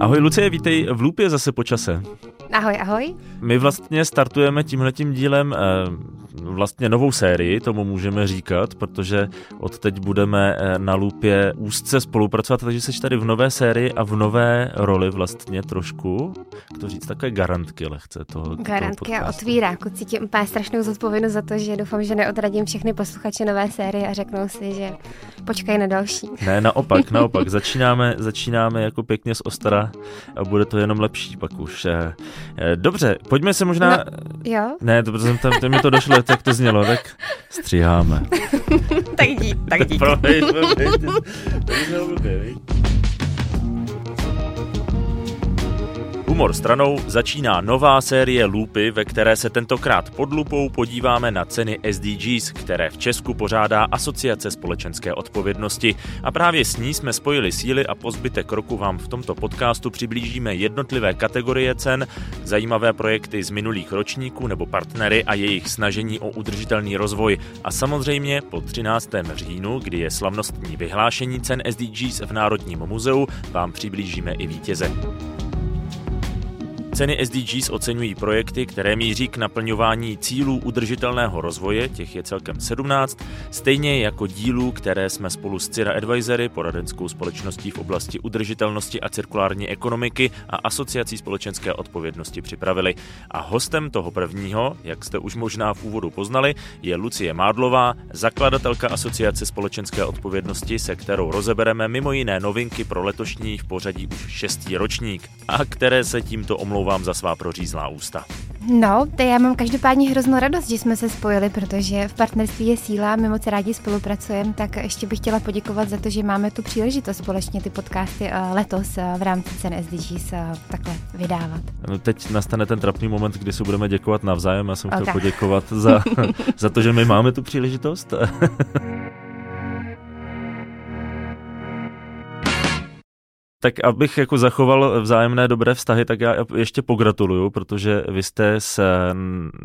Ahoj Lucie, vítej v Lupě zase po čase. Ahoj, ahoj. My vlastně startujeme tímhletím dílem eh, vlastně novou sérii, tomu můžeme říkat, protože od teď budeme eh, na Lupě úzce spolupracovat, takže jsi tady v nové sérii a v nové roli vlastně trošku, jak to říct, takové garantky lehce toho Garantky toho a otvírá, cítím úplně strašnou zodpovědnost za to, že doufám, že neodradím všechny posluchače nové série a řeknou si, že počkej na další. Ne, naopak, naopak, začínáme, začínáme jako pěkně z Ostra a bude to jenom lepší pak už. Eh, eh, dobře, pojďme se možná... No, jo? Ne, to, to, to, to mi to došlo, jak to znělo, tak stříháme. tak dík, tak dík. Promiň, promiň. To Humor stranou začíná nová série Lupy, ve které se tentokrát pod lupou podíváme na ceny SDGs, které v Česku pořádá Asociace společenské odpovědnosti. A právě s ní jsme spojili síly a po zbytek roku vám v tomto podcastu přiblížíme jednotlivé kategorie cen, zajímavé projekty z minulých ročníků nebo partnery a jejich snažení o udržitelný rozvoj. A samozřejmě po 13. říjnu, kdy je slavnostní vyhlášení cen SDGs v Národním muzeu, vám přiblížíme i vítěze. Ceny SDGs oceňují projekty, které míří k naplňování cílů udržitelného rozvoje, těch je celkem 17, stejně jako dílů, které jsme spolu s CIRA Advisory, poradenskou společností v oblasti udržitelnosti a cirkulární ekonomiky a asociací společenské odpovědnosti připravili. A hostem toho prvního, jak jste už možná v úvodu poznali, je Lucie Mádlová, zakladatelka asociace společenské odpovědnosti, se kterou rozebereme mimo jiné novinky pro letošní v pořadí už šestý ročník a které se tímto omlouvají omlouvám za svá prořízlá ústa. No, to já mám každopádně hroznou radost, že jsme se spojili, protože v partnerství je síla a my moc rádi spolupracujeme, tak ještě bych chtěla poděkovat za to, že máme tu příležitost společně ty podcasty eh, letos eh, v rámci cen SDGs eh, takhle vydávat. No teď nastane ten trapný moment, kdy si budeme děkovat navzájem. Já jsem okay. chtěl poděkovat za, za to, že my máme tu příležitost. Tak abych jako zachoval vzájemné dobré vztahy, tak já ještě pogratuluju, protože vy jste s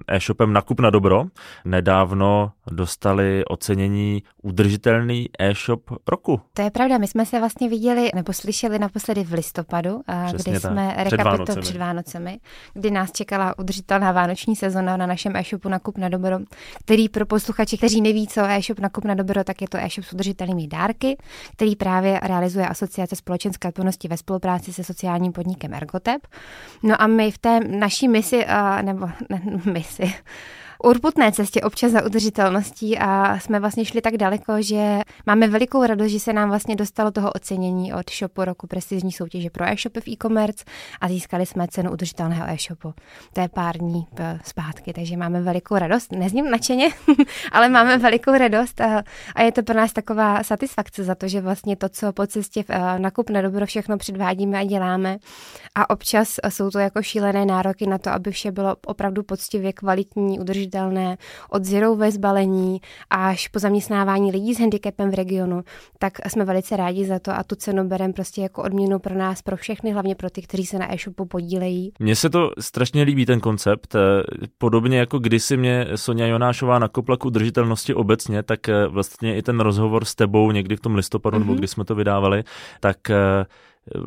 e-shopem Nakup na dobro nedávno dostali ocenění udržitelný e-shop roku. To je pravda, my jsme se vlastně viděli nebo slyšeli naposledy v listopadu, Přesně kdy tak. jsme rekapitulovali před Vánocemi, kdy nás čekala udržitelná vánoční sezona na našem e-shopu Nakup na dobro, který pro posluchače, kteří neví, co e-shop Nakup na dobro, tak je to e-shop s udržitelnými dárky, který právě realizuje Asociace společenské činnosti ve spolupráci se sociálním podnikem Ergotep. No a my v té naší misi, nebo ne, misi, urputné cestě občas za udržitelností a jsme vlastně šli tak daleko, že máme velikou radost, že se nám vlastně dostalo toho ocenění od shopu roku prestižní soutěže pro e-shopy v e-commerce a získali jsme cenu udržitelného e-shopu. To je pár dní eh, zpátky, takže máme velikou radost. Nezním nadšeně, ale máme velikou radost a, a je to pro nás taková satisfakce za to, že vlastně to, co po cestě uh, nakup na dobro všechno předvádíme a děláme a občas jsou to jako šílené nároky na to, aby vše bylo opravdu poctivě kvalitní, udržitelné udržitelné, od zero waste balení až po zaměstnávání lidí s handicapem v regionu, tak jsme velice rádi za to a tu cenu bereme prostě jako odměnu pro nás, pro všechny, hlavně pro ty, kteří se na e-shopu podílejí. Mně se to strašně líbí, ten koncept. Podobně jako kdysi mě Sonja Jonášová nakopla k udržitelnosti obecně, tak vlastně i ten rozhovor s tebou někdy v tom listopadu, mm-hmm. nebo mhm. kdy jsme to vydávali, tak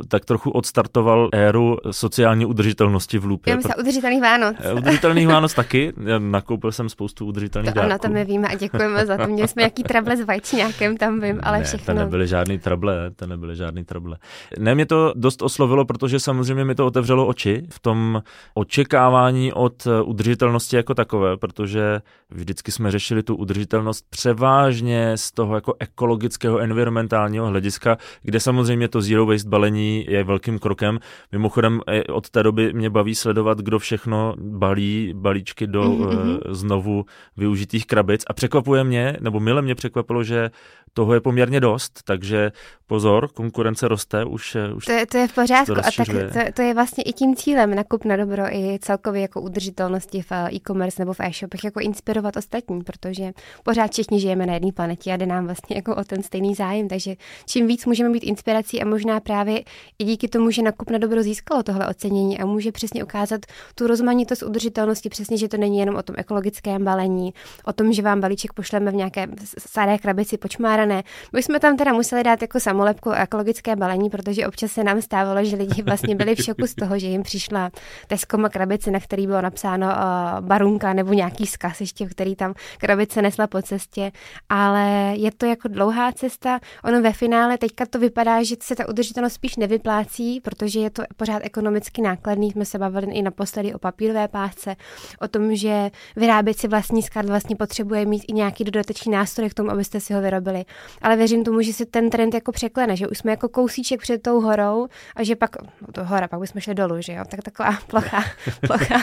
tak trochu odstartoval éru sociální udržitelnosti v Lupě. Já myslím udržitelných Vánoc. Eh, udržitelných Vánoc taky. Já nakoupil jsem spoustu udržitelných to, dárků. Ano, to my víme a děkujeme za to. Měli jsme jaký trable s vajčňákem, tam vím, ale ne, všechno. to nebyly žádný trable, to nebyly žádný trable. Ne, mě to dost oslovilo, protože samozřejmě mi to otevřelo oči v tom očekávání od eh, udržitelnosti jako takové, protože vždycky jsme řešili tu udržitelnost převážně z toho jako ekologického, environmentálního hlediska, kde samozřejmě to zero waste balení je velkým krokem. Mimochodem od té doby mě baví sledovat, kdo všechno balí balíčky do mm-hmm. znovu využitých krabic a překvapuje mě, nebo mile mě překvapilo, že toho je poměrně dost, takže pozor, konkurence roste, už, už to, je, to je v pořádku a tak to, to je vlastně i tím cílem nakup na dobro i celkově jako udržitelnosti v e-commerce nebo v e-shopech, jako inspirovat ostatní, protože pořád všichni žijeme na jedné planetě a jde nám vlastně jako o ten stejný zájem, takže čím víc můžeme být inspirací a možná právě právě i díky tomu, že nakup na dobro získalo tohle ocenění a může přesně ukázat tu rozmanitost udržitelnosti, přesně, že to není jenom o tom ekologickém balení, o tom, že vám balíček pošleme v nějaké staré krabici počmárané. My jsme tam teda museli dát jako samolepku ekologické balení, protože občas se nám stávalo, že lidi vlastně byli v šoku z toho, že jim přišla Tesco krabice, na který bylo napsáno uh, barunka nebo nějaký zkaz ještě, který tam krabice nesla po cestě, ale je to jako dlouhá cesta. Ono ve finále teďka to vypadá, že se ta udržitelnost spíš nevyplácí, protože je to pořád ekonomicky nákladný. Jsme se bavili i naposledy o papírové pásce, o tom, že vyrábět si vlastní sklad vlastně potřebuje mít i nějaký dodatečný nástroj k tomu, abyste si ho vyrobili. Ale věřím tomu, že se ten trend jako překlene, že už jsme jako kousíček před tou horou a že pak, no to hora, pak bychom šli dolů, že jo, tak taková plocha, plocha.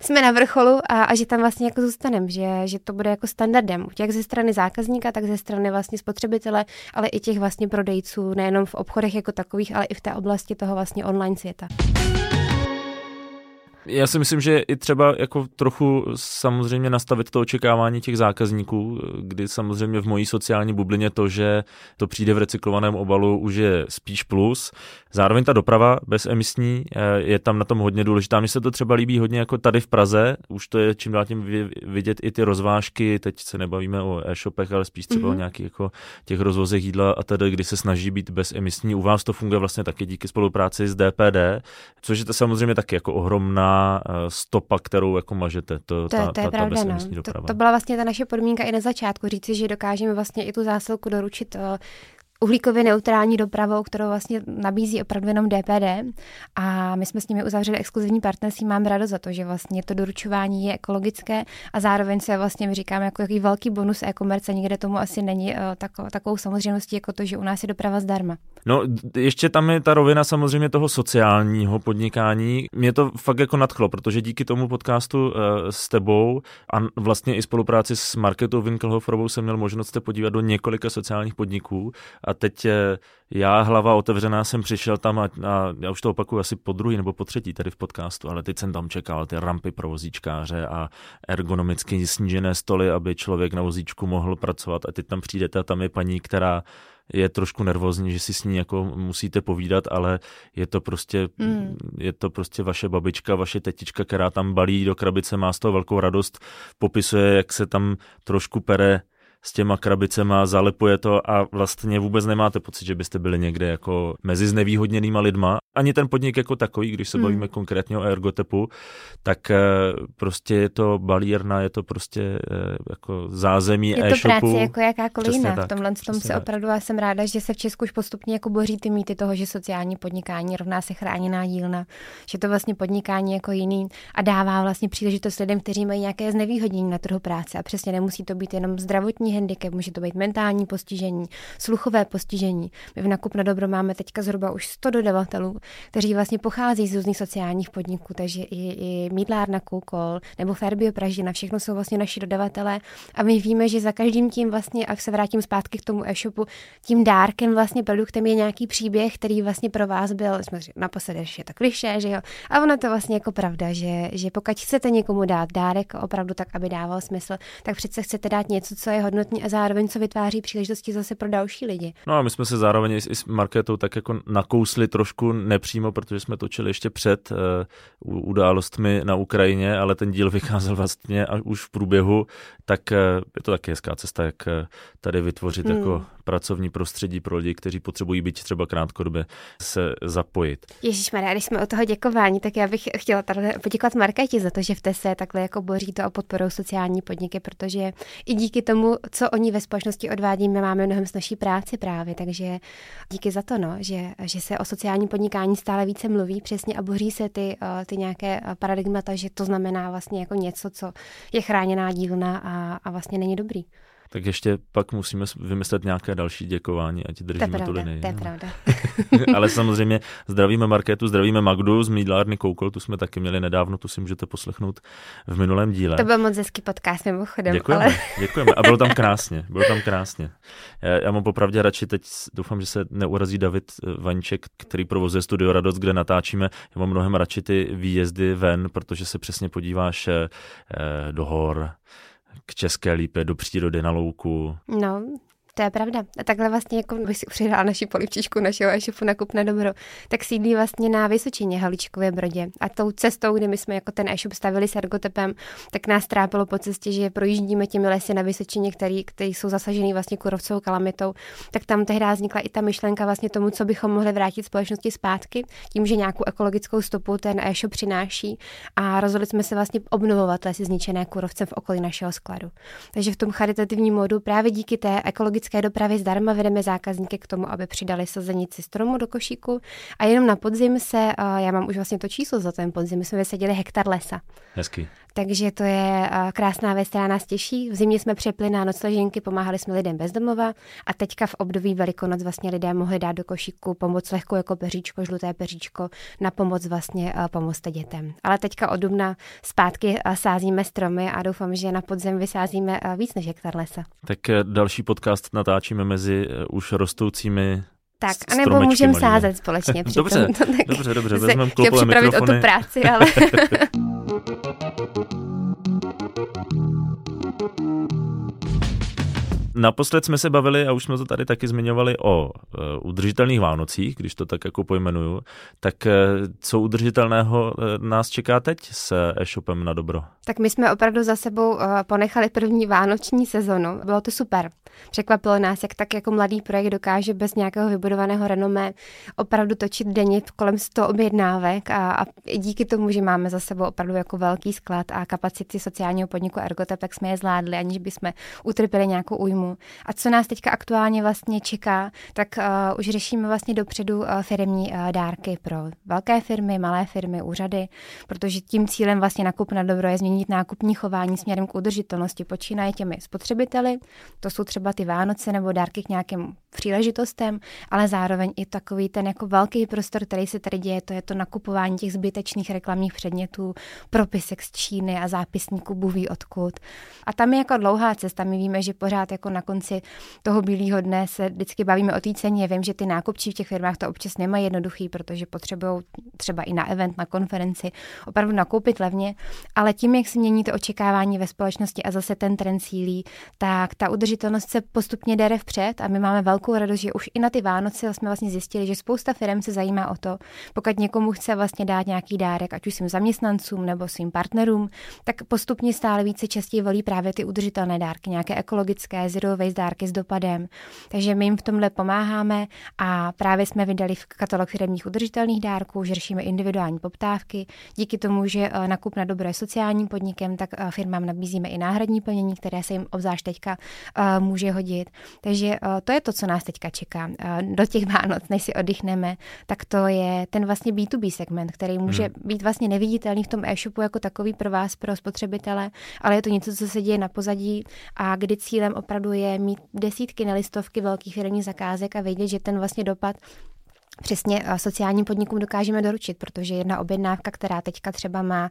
Jsme na vrcholu a, a že tam vlastně jako zůstaneme, že, že to bude jako standardem, jak ze strany zákazníka, tak ze strany vlastně spotřebitele, ale i těch vlastně prodejců, nejenom v obchodech jako takových, ale i v té oblasti toho vlastně online světa. Já si myslím, že i třeba jako trochu samozřejmě nastavit to očekávání těch zákazníků, kdy samozřejmě v mojí sociální bublině to, že to přijde v recyklovaném obalu, už je spíš plus. Zároveň ta doprava bezemisní je tam na tom hodně důležitá. Mně se to třeba líbí hodně jako tady v Praze, už to je čím dál tím vidět i ty rozvážky, teď se nebavíme o e-shopech, ale spíš třeba mm-hmm. o mhm. nějakých jako těch rozvozech jídla a tedy, kdy se snaží být bezemisní. U vás to funguje vlastně taky díky spolupráci s DPD, což je to samozřejmě taky jako ohromná Eh, stopa, kterou jako mažete. To, to, ta, to je ta, pravda, ta no. to, to byla vlastně ta naše podmínka i na začátku, říci, že dokážeme vlastně i tu zásilku doručit eh, uhlíkově neutrální dopravou, kterou vlastně nabízí opravdu jenom DPD. A my jsme s nimi uzavřeli exkluzivní partnerství. Mám radost za to, že vlastně to doručování je ekologické a zároveň se vlastně my říkáme jako jaký velký bonus e-commerce. Nikde tomu asi není uh, tako, takovou samozřejmostí jako to, že u nás je doprava zdarma. No, ještě tam je ta rovina samozřejmě toho sociálního podnikání. Mě to fakt jako nadchlo, protože díky tomu podcastu uh, s tebou a vlastně i spolupráci s Marketou Winkelhoferovou jsem měl možnost se podívat do několika sociálních podniků a teď eh, já, hlava otevřená, jsem přišel tam a, a já už to opakuju asi po druhý nebo po třetí tady v podcastu, ale teď jsem tam čekal ty rampy pro vozíčkáře a ergonomicky snížené stoly, aby člověk na vozíčku mohl pracovat a teď tam přijdete a tam je paní, která je trošku nervózní, že si s ní jako musíte povídat, ale je to prostě, mm. je to prostě vaše babička, vaše tetička, která tam balí do krabice, má z toho velkou radost, popisuje, jak se tam trošku pere s těma krabicema, zalepuje to a vlastně vůbec nemáte pocit, že byste byli někde jako mezi znevýhodněnýma lidma. Ani ten podnik jako takový, když se hmm. bavíme konkrétně o ergotepu, tak eh, prostě je to balírna, je to prostě eh, jako zázemí e-shopu. Je to práce jako jakákoliv jiná. V tomhle tom se tak. opravdu já jsem ráda, že se v Česku už postupně jako boří ty mýty toho, že sociální podnikání rovná se chráněná dílna, že to vlastně podnikání jako jiný a dává vlastně příležitost lidem, kteří mají nějaké znevýhodnění na trhu práce a přesně nemusí to být jenom zdravotní mentální handicap, může to být mentální postižení, sluchové postižení. My v Nakup na dobro máme teďka zhruba už 100 dodavatelů, kteří vlastně pochází z různých sociálních podniků, takže i, i Mídlárna Kůkol nebo Ferbio Pražina, všechno jsou vlastně naši dodavatelé a my víme, že za každým tím vlastně, ak se vrátím zpátky k tomu e-shopu, tím dárkem vlastně produktem je nějaký příběh, který vlastně pro vás byl, jsme naposledy je to kliše, že jo, a ono to vlastně jako pravda, že, že pokud chcete někomu dát dárek opravdu tak, aby dával smysl, tak přece chcete dát něco, co je hodno hodnotní a zároveň co vytváří příležitosti zase pro další lidi. No a my jsme se zároveň i s marketou tak jako nakousli trošku nepřímo, protože jsme točili ještě před uh, událostmi na Ukrajině, ale ten díl vycházel vlastně až už v průběhu, tak uh, je to taky hezká cesta, jak uh, tady vytvořit hmm. jako pracovní prostředí pro lidi, kteří potřebují být třeba krátkodobě se zapojit. Ježíš Maria, když jsme o toho děkování, tak já bych chtěla tady poděkovat Markéti za to, že v TESE takhle jako boří to a podporou sociální podniky, protože i díky tomu, co oni ve společnosti odvádíme, máme mnohem snažší práci právě, takže díky za to, no, že, že se o sociální podnikání stále více mluví přesně a boří se ty, eh, ty nějaké paradigmata, že to znamená vlastně jako něco, co je chráněná dílna a, a vlastně není dobrý. Tak ještě pak musíme vymyslet nějaké další děkování, ať držíme to pravda, tu linii. To je no. pravda. Ale samozřejmě zdravíme Markétu, zdravíme Magdu z Mídlárny Koukol, tu jsme taky měli nedávno, tu si můžete poslechnout v minulém díle. To byl moc hezký podcast mimochodem. Děkujeme, ale... děkujeme. A bylo tam krásně, bylo tam krásně. Já, já mám popravdě radši teď, doufám, že se neurazí David Vaníček, který provozuje Studio Radost, kde natáčíme. Já mám mnohem radši ty výjezdy ven, protože se přesně podíváš eh, do hor, k České lípě, do přírody na louku. No, To je pravda. A takhle vlastně, jako bych si přidala naši polivčičku našeho e-shopu na kup na dobro, tak sídlí vlastně na Vysočině Haličkově Brodě. A tou cestou, kdy my jsme jako ten e-shop stavili s ergotepem, tak nás trápilo po cestě, že projíždíme těmi lesy na Vysočině, který, který jsou zasažený vlastně kurovcovou kalamitou, tak tam tehdy vznikla i ta myšlenka vlastně tomu, co bychom mohli vrátit společnosti zpátky, tím, že nějakou ekologickou stopu ten e-shop přináší. A rozhodli jsme se vlastně obnovovat lesy zničené kurovcem v okolí našeho skladu. Takže v tom charitativním modu právě díky té ekologické dopravě zdarma vedeme zákazníky k tomu, aby přidali sazenici stromu do košíku a jenom na podzim se, já mám už vlastně to číslo za ten podzim, my jsme vysadili hektar lesa. Hezky. Takže to je krásná věc, která nás těší. V zimě jsme přepli na nocleženky, pomáhali jsme lidem bezdomova a teďka v období Velikonoc vlastně lidé mohli dát do košíku pomoc lehkou jako peříčko, žluté peříčko, na pomoc vlastně pomozte dětem. Ale teďka od dubna zpátky sázíme stromy a doufám, že na podzem vysázíme víc než hektar lesa. Tak eh, další podcast natáčíme mezi eh, už rostoucími tak, anebo můžeme sázet společně. Dobře, to, tak dobře, dobře, vezmeme klopové mikrofony. o tu práci, ale... Naposled jsme se bavili, a už jsme to tady taky zmiňovali, o uh, udržitelných Vánocích, když to tak jako pojmenuju. Tak uh, co udržitelného uh, nás čeká teď s e-shopem na dobro? Tak my jsme opravdu za sebou uh, ponechali první vánoční sezonu. Bylo to super. Překvapilo nás, jak tak jako mladý projekt dokáže bez nějakého vybudovaného renomé opravdu točit denně kolem 100 objednávek a, a díky tomu, že máme za sebou opravdu jako velký sklad a kapacity sociálního podniku Ergotep, tak jsme je zvládli, aniž bychom utrpěli nějakou újmu. A co nás teďka aktuálně vlastně čeká, tak uh, už řešíme vlastně dopředu uh, firmní uh, dárky pro velké firmy, malé firmy, úřady, protože tím cílem vlastně nakup na dobro je změnit nákupní chování směrem k udržitelnosti. Počínaje těmi spotřebiteli, to jsou třeba ty Vánoce nebo dárky k nějakým příležitostem, ale zároveň i takový ten jako velký prostor, který se tady děje, to je to nakupování těch zbytečných reklamních předmětů, propisek z Číny a zápisníků buví odkud. A tam je jako dlouhá cesta. My víme, že pořád jako na konci toho bílého dne se vždycky bavíme o té ceně. Vím, že ty nákupčí v těch firmách to občas nemají jednoduchý, protože potřebují třeba i na event, na konferenci opravdu nakoupit levně, ale tím, jak se mění to očekávání ve společnosti a zase ten trend sílí, tak ta udržitelnost se postupně dere vpřed a my máme velkou radost, že už i na ty Vánoce jsme vlastně zjistili, že spousta firm se zajímá o to, pokud někomu chce vlastně dát nějaký dárek, ať už svým zaměstnancům nebo svým partnerům, tak postupně stále více častěji volí právě ty udržitelné dárky, nějaké ekologické, zero waste dárky s dopadem. Takže my jim v tomhle pomáháme a právě jsme vydali v katalog firmních udržitelných dárků, že řešíme individuální poptávky. Díky tomu, že eh, nakup na dobro je sociálním podnikem, tak eh, firmám nabízíme i náhradní plnění, které se jim obzvlášť teďka uh, může hodit. Takže to je to, co nás teďka čeká. Do těch Vánoc, než si oddychneme, tak to je ten vlastně B2B segment, který může hmm. být vlastně neviditelný v tom e-shopu jako takový pro vás, pro spotřebitele, ale je to něco, co se děje na pozadí a kdy cílem opravdu je mít desítky nelistovky velkých firmních zakázek a vědět, že ten vlastně dopad přesně eh, sociálním podnikům dokážeme doručit, protože jedna objednávka, která teďka třeba má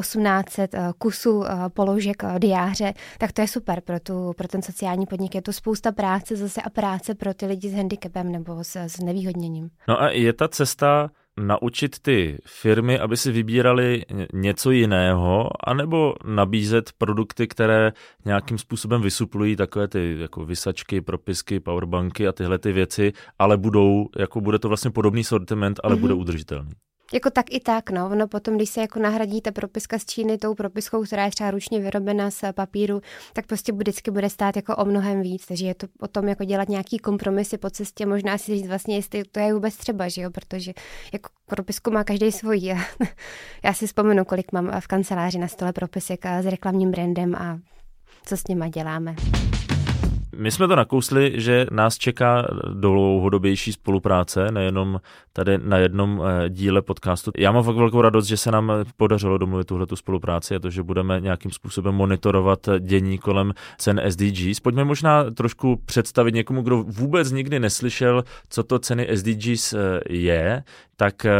1800 eh, kusů eh, položek diáře, tak to je super pro, tu, pro ten sociální podnik. Je to spousta práce zase a práce pro ty lidi s handicapem nebo s, s nevýhodněním. No a je ta cesta naučit ty firmy, aby si vybírali něco jiného, anebo nabízet produkty, které nějakým způsobem vysuplují takové ty jako vysačky, propisky, powerbanky a tyhle ty věci, ale budou, jako bude to vlastně podobný sortiment, ale mm-hmm. bude udržitelný. Jako tak i tak, no. No potom, když se jako nahradí ta propiska z Číny tou propiskou, která je třeba ručně vyrobena z papíru, tak prostě vždycky bude stát jako o mnohem víc. Takže je to o tom jako dělat nějaký kompromisy po cestě, možná si říct vlastně, jestli to je vůbec třeba, že jo, protože jako propisku má každý svůj. Já si vzpomenu, kolik mám v kanceláři na stole propisek s reklamním brandem a co s nima děláme. My jsme to nakousli, že nás čeká dlouhodobější spolupráce, nejenom tady na jednom eh, díle podcastu. Já mám fakt velkou radost, že se nám podařilo domluvit tuhle spolupráci a to, že budeme nějakým způsobem monitorovat dění kolem cen SDGs. Pojďme možná trošku představit někomu, kdo vůbec nikdy neslyšel, co to ceny SDGs eh, je, tak eh,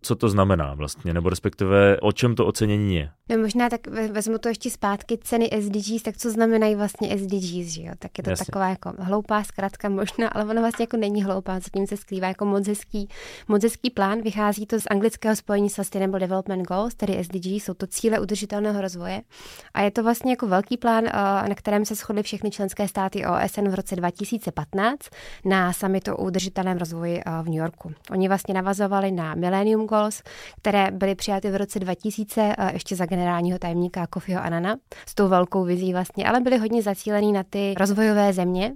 co to znamená vlastně, nebo respektive o čem to ocenění je? No možná tak vezmu to ještě zpátky, ceny SDGs, tak co znamenají vlastně SDGs, že jo? Tak je to Jasně. taková jako hloupá zkrátka možná, ale ona vlastně jako není hloupá, zatím se skrývá jako moc hezký, moc hezký plán. Vychází to z anglického spojení Sustainable Development Goals, tedy SDG, jsou to cíle udržitelného rozvoje. A je to vlastně jako velký plán, na kterém se shodly všechny členské státy OSN v roce 2015 na summitu o udržitelném rozvoji v New Yorku. Oni vlastně navazovali na Millennium Goals, které byly přijaty v roce 2000 ještě za generálního tajemníka Kofiho Anana s tou velkou vizí vlastně, ale byly hodně zacílený na ty rozvojové země.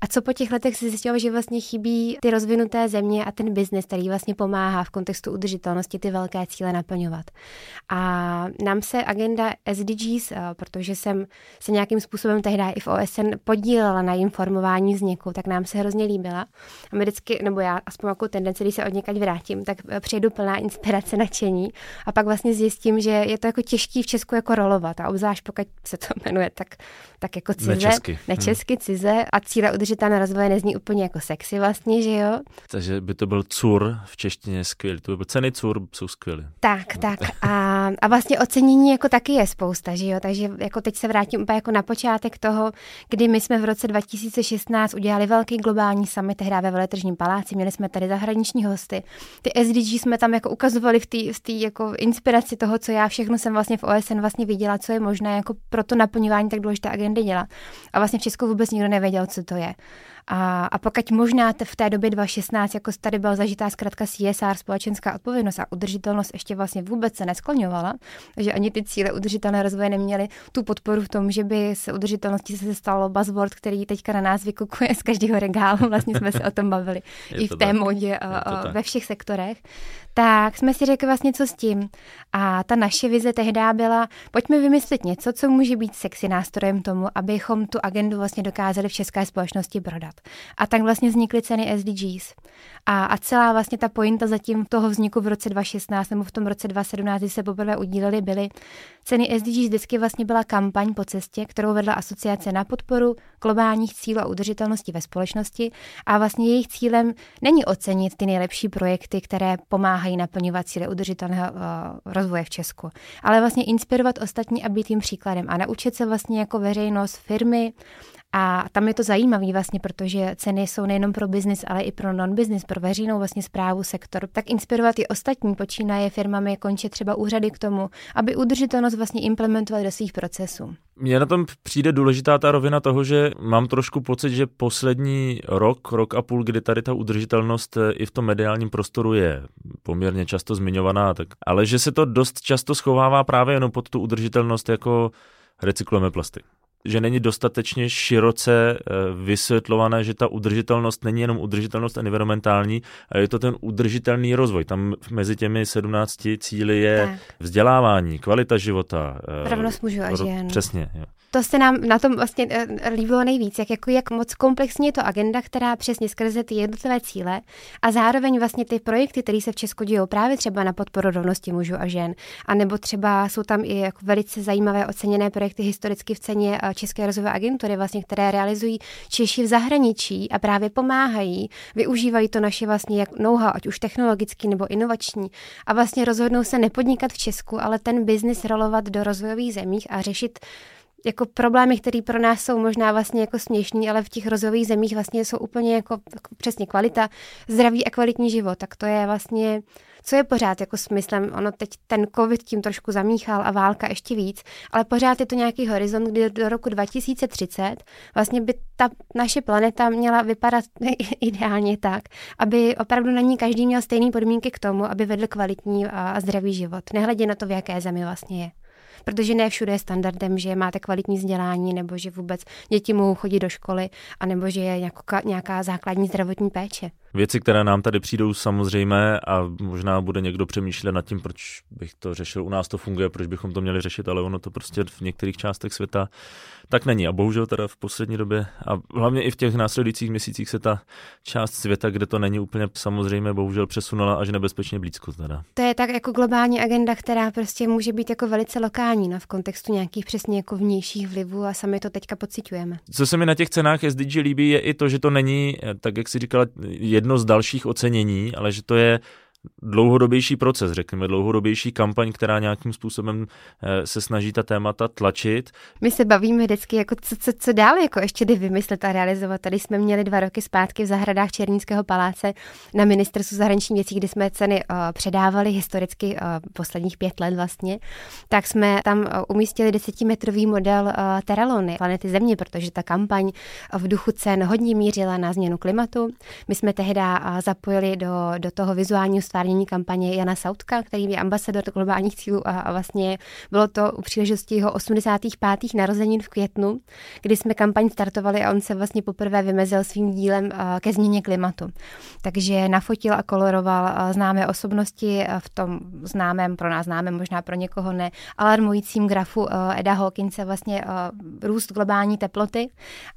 A co po těch letech se zjistilo, že vlastně chybí ty rozvinuté země a ten biznis, který vlastně pomáhá v kontextu udržitelnosti ty velké cíle naplňovat. A nám se agenda SDGs, protože jsem se nějakým způsobem tehdy i v OSN podílela na informování vzniku, tak nám se hrozně líbila. A my vždycky, nebo já aspoň jako tendence, když se od někaď vrátím, tak přijedu plná inspirace, nadšení a pak vlastně zjistím, že je to jako těžký v Česku jako rolovat a obzvlášť pokud se to jmenuje tak, tak jako cize. Nečesky. Nečesky. Cize a cíle udržitelného rozvoje nezní úplně jako sexy vlastně, že jo? Takže by to byl CUR v češtině skvělý. To by byl ceny CUR, jsou skvělé. Tak, tak. A, a vlastně ocenění jako taky je spousta, že jo? Takže jako teď se vrátím úplně jako na počátek toho, kdy my jsme v roce 2016 udělali velký globální summit tehdy ve Veletržním paláci, měli jsme tady zahraniční hosty. Ty SDG jsme tam jako ukazovali v té v jako inspiraci toho, co já všechno jsem vlastně v OSN vlastně viděla, co je možné jako pro to naplňování tak důležité agendy dělat. A vlastně v Česku vůbec nikdo nevěděl, co to je. A, a pokud možná v té době 2016, jako tady byla zažitá zkrátka CSR, společenská odpovědnost a udržitelnost ještě vlastně vůbec se neskloňovala, že ani ty cíle udržitelné rozvoje neměly tu podporu v tom, že by se udržitelností se stalo buzzword, který teďka na nás vykukuje z každého regálu, vlastně jsme se o tom bavili i v té tak. modě a, a ve všech sektorech, tak jsme si řekli vlastně co s tím. A ta naše vize tehdy byla, pojďme vymyslet něco, co může být sexy nástrojem tomu, abychom tu agendu vlastně dokázali v české společnosti prodat. A tak vlastně vznikly ceny SDGs. A, a celá vlastně ta pointa zatím toho vzniku v roce 2016 nebo v tom roce 2017, kdy se poprvé udíleli, byly ceny SDGs vždycky vlastně byla kampaň po cestě, kterou vedla asociace na podporu globálních cílů a udržitelnosti ve společnosti a vlastně jejich cílem není ocenit ty nejlepší projekty, které pomáhají naplňovat cíle udržitelného uh, rozvoje v Česku, ale vlastně inspirovat ostatní a být jim příkladem a naučit se vlastně jako veřejnost, firmy a tam je to zajímavé vlastně, protože ceny jsou nejenom pro biznis, ale i pro non-business, pro veřejnou vlastně zprávu sektor. Tak inspirovat i ostatní počínaje firmami, končí třeba úřady k tomu, aby udržitelnost vlastně implementovali do svých procesů. Mně na tom přijde důležitá ta rovina toho, že mám trošku pocit, že poslední rok, rok a půl, kdy tady ta udržitelnost eh, i v tom mediálním prostoru je poměrně často zmiňovaná, tak, ale že se to dost často schovává právě jenom pod tu udržitelnost jako recyklujeme plasty že není dostatečně široce eh, vysvětlované, že ta udržitelnost není jenom udržitelnost environmentální, ale je to ten udržitelný rozvoj. Tam mezi těmi 17 cíly je tak. vzdělávání, kvalita života. Eh, Rovnost mužů a žen. Přesně. Jo to se nám na tom vlastně eh, líbilo nejvíc, jak, jako, jak moc komplexní je to agenda, která přesně skrze ty jednotlivé cíle a zároveň vlastně ty projekty, které se v Česku dějí právě třeba na podporu rovnosti mužů a žen, a nebo třeba jsou tam i jako velice zajímavé oceněné projekty historicky v ceně eh, České rozvojové agentury, vlastně, které realizují Češi v zahraničí a právě pomáhají, využívají to naše vlastně jak know ať už technologický nebo inovační, a vlastně rozhodnou se nepodnikat v Česku, ale ten biznis rolovat do rozvojových zemích a řešit jako problémy, které pro nás jsou možná vlastně jako směšní, ale v těch rozvojových zemích vlastně jsou úplně jako, jako přesně kvalita, zdraví a kvalitní život. Tak to je vlastně, co je pořád jako smyslem. Ono teď ten covid tím trošku zamíchal a válka ještě víc, ale pořád je to nějaký horizont, kdy do roku 2030 vlastně by ta naše planeta měla vypadat ideálně tak, aby opravdu na ní každý měl stejné podmínky k tomu, aby vedl kvalitní a zdravý život, nehledě na to, v jaké zemi vlastně je protože ne všude je standardem, že máte kvalitní vzdělání nebo že vůbec děti mohou chodit do školy a nebo že je nějaká, nějaká základní zdravotní péče. Věci, které nám tady přijdou samozřejmé a možná bude někdo přemýšlet nad tím, proč bych to řešil, u nás to funguje, proč bychom to měli řešit, ale ono to prostě v některých částech světa tak není. A bohužel teda v poslední době a hlavně i v těch následujících měsících se ta část světa, kde to není úplně samozřejmé, bohužel přesunula až nebezpečně blízko. Teda. To je tak jako globální agenda, která prostě může být jako velice lokální no, v kontextu nějakých přesně jako vnějších vlivů a sami to teďka pocitujeme. Co se mi na těch cenách SDG líbí, je i to, že to není, tak jak si říkala, jedno z dalších ocenění, ale že to je dlouhodobější proces, řekněme, dlouhodobější kampaň, která nějakým způsobem eh, se snaží ta témata tlačit. My se bavíme vždycky, jako co, co, co dál, jako ještě kdy vymyslet a realizovat. Tady jsme měli dva roky zpátky v zahradách Černínského paláce na ministerstvu zahraničních věcí, kdy jsme ceny uh, předávali historicky uh, posledních pět let vlastně, tak jsme tam umístili desetimetrový model uh, Teralony, planety Země, protože ta kampaň v duchu cen hodně mířila na změnu klimatu. My jsme tehdy zapojili do, do toho vizuálního stvárnění kampaně Jana Sautka, který je ambasador globálních cílů a, a vlastně bylo to u příležitosti jeho 85. narozenin v květnu, kdy jsme kampaň startovali a on se vlastně poprvé vymezil svým dílem ke změně klimatu. Takže nafotil a koloroval známé osobnosti v tom známém, pro nás známém, možná pro někoho ne, alarmujícím grafu Eda Hawkinse vlastně růst globální teploty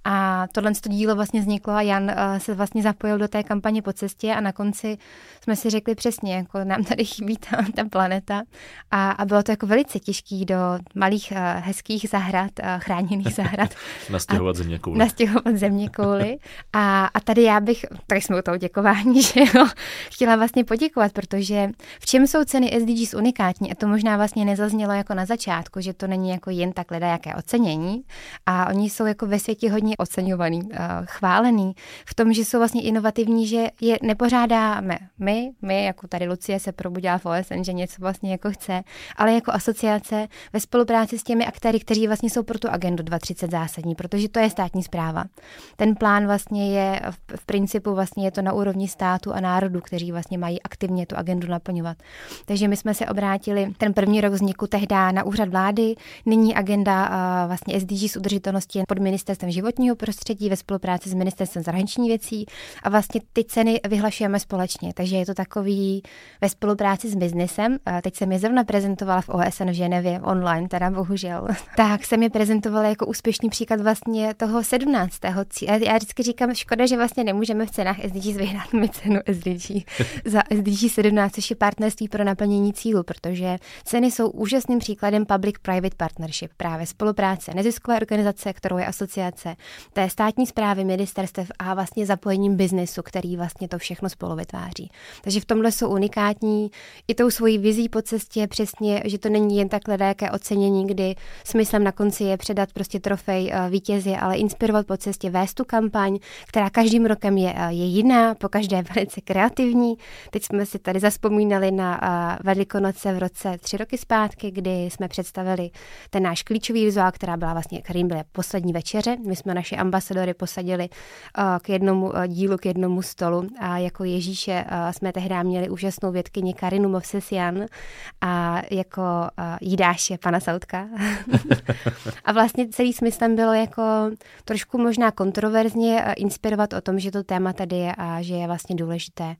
a tohle dílo vlastně vzniklo a Jan se vlastně zapojil do té kampaně po cestě a na konci jsme si řekli přesně, jako nám tady chybí ta, ta planeta a, a bylo to jako velice těžký do malých uh, hezkých zahrad, uh, chráněných zahrad. nastěhovat země kouly. Nastěhovat země kouly. A, a tady já bych, tady jsme u toho děkování, že jo, chtěla vlastně poděkovat, protože v čem jsou ceny SDGs unikátní, a to možná vlastně nezaznělo jako na začátku, že to není jako jen tak jaké ocenění a oni jsou jako ve světě hodně oceňovaný, uh, chválený v tom, že jsou vlastně inovativní, že je nepořádáme my, my jako tady Lucie se probudila v OSN, že něco vlastně jako chce, ale jako asociace ve spolupráci s těmi aktéry, kteří vlastně jsou pro tu agendu 2030 zásadní, protože to je státní zpráva. Ten plán vlastně je v, v principu vlastně je to na úrovni státu a národu, kteří vlastně mají aktivně tu agendu naplňovat. Takže my jsme se obrátili ten první rok vzniku tehdy na úřad vlády, nyní agenda vlastně SDG s udržitelností pod ministerstvem životního prostředí ve spolupráci s ministerstvem zahraničních věcí a vlastně ty ceny vyhlašujeme společně. Takže je to takový ve spolupráci s biznesem. Teď jsem je zrovna prezentovala v OSN v Ženevě online, teda bohužel. tak jsem je prezentovala jako úspěšný příklad vlastně toho 17. cíle. Já vždycky říkám, škoda, že vlastně nemůžeme v cenách SDG vyhrát mi cenu SDG za SDG 17, což je partnerství pro naplnění cílu, protože ceny jsou úžasným příkladem public-private partnership, právě spolupráce neziskové organizace, kterou je asociace, té státní zprávy, ministerstev a vlastně zapojením biznesu, který vlastně to všechno spolu vytváří. Takže v tomhle jsou unikátní i tou svojí vizí po cestě přesně, že to není jen takhle jaké ocenění, kdy smyslem na konci je předat prostě trofej uh, vítězi, ale inspirovat po cestě, vést tu kampaň, která každým rokem je, uh, je jiná, po každé velice kreativní. Teď jsme si tady zaspomínali na uh, Velikonoce v roce tři roky zpátky, kdy jsme představili ten náš klíčový vizuál, která byla vlastně, kterým byly poslední večeře. My jsme naše ambasadory posadili k jednomu dílu, k jednomu stolu a jako Ježíše jsme tehdy měli úžasnou vědkyni Karinu Movsesian a jako uh, jídáše pana Sautka. a vlastně celý smyslem bylo jako trošku možná kontroverzně inspirovat o tom, že to téma tady je a že je vlastně důležité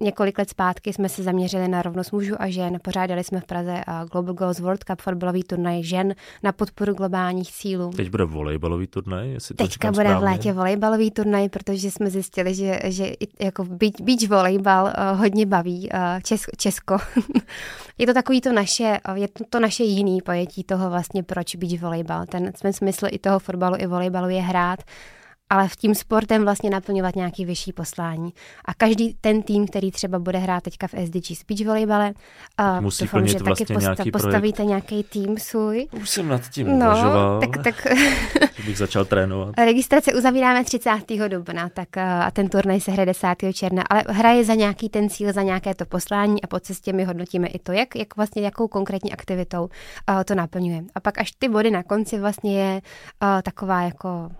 Několik let zpátky jsme se zaměřili na rovnost mužů a žen. Pořádali jsme v Praze Global Girls World Cup, fotbalový turnaj žen na podporu globálních cílů. Teď bude volejbalový turnaj? Jestli to Teďka bude správně. v létě volejbalový turnaj, protože jsme zjistili, že, že jako beach, beach volejbal uh, hodně baví uh, Čes, Česko. je to takový to naše, je to, to naše jiný pojetí toho vlastně, proč beach volejbal. Ten smysl i toho fotbalu i volejbalu je hrát ale v tím sportem vlastně naplňovat nějaký vyšší poslání. A každý ten tým, který třeba bude hrát teďka v SDG Speech volejbale, a musí doufám, plnit že vlastně taky postav, nějaký postavíte projekt. nějaký tým svůj. Už jsem nad tím no, uvažoval, tak, tak... že bych začal trénovat. Registrace uzavíráme 30. dubna tak a ten turnaj se hraje 10. června, ale hraje za nějaký ten cíl, za nějaké to poslání a po cestě my hodnotíme i to, jak, jak vlastně jakou konkrétní aktivitou to naplňuje. A pak až ty body na konci vlastně je taková jako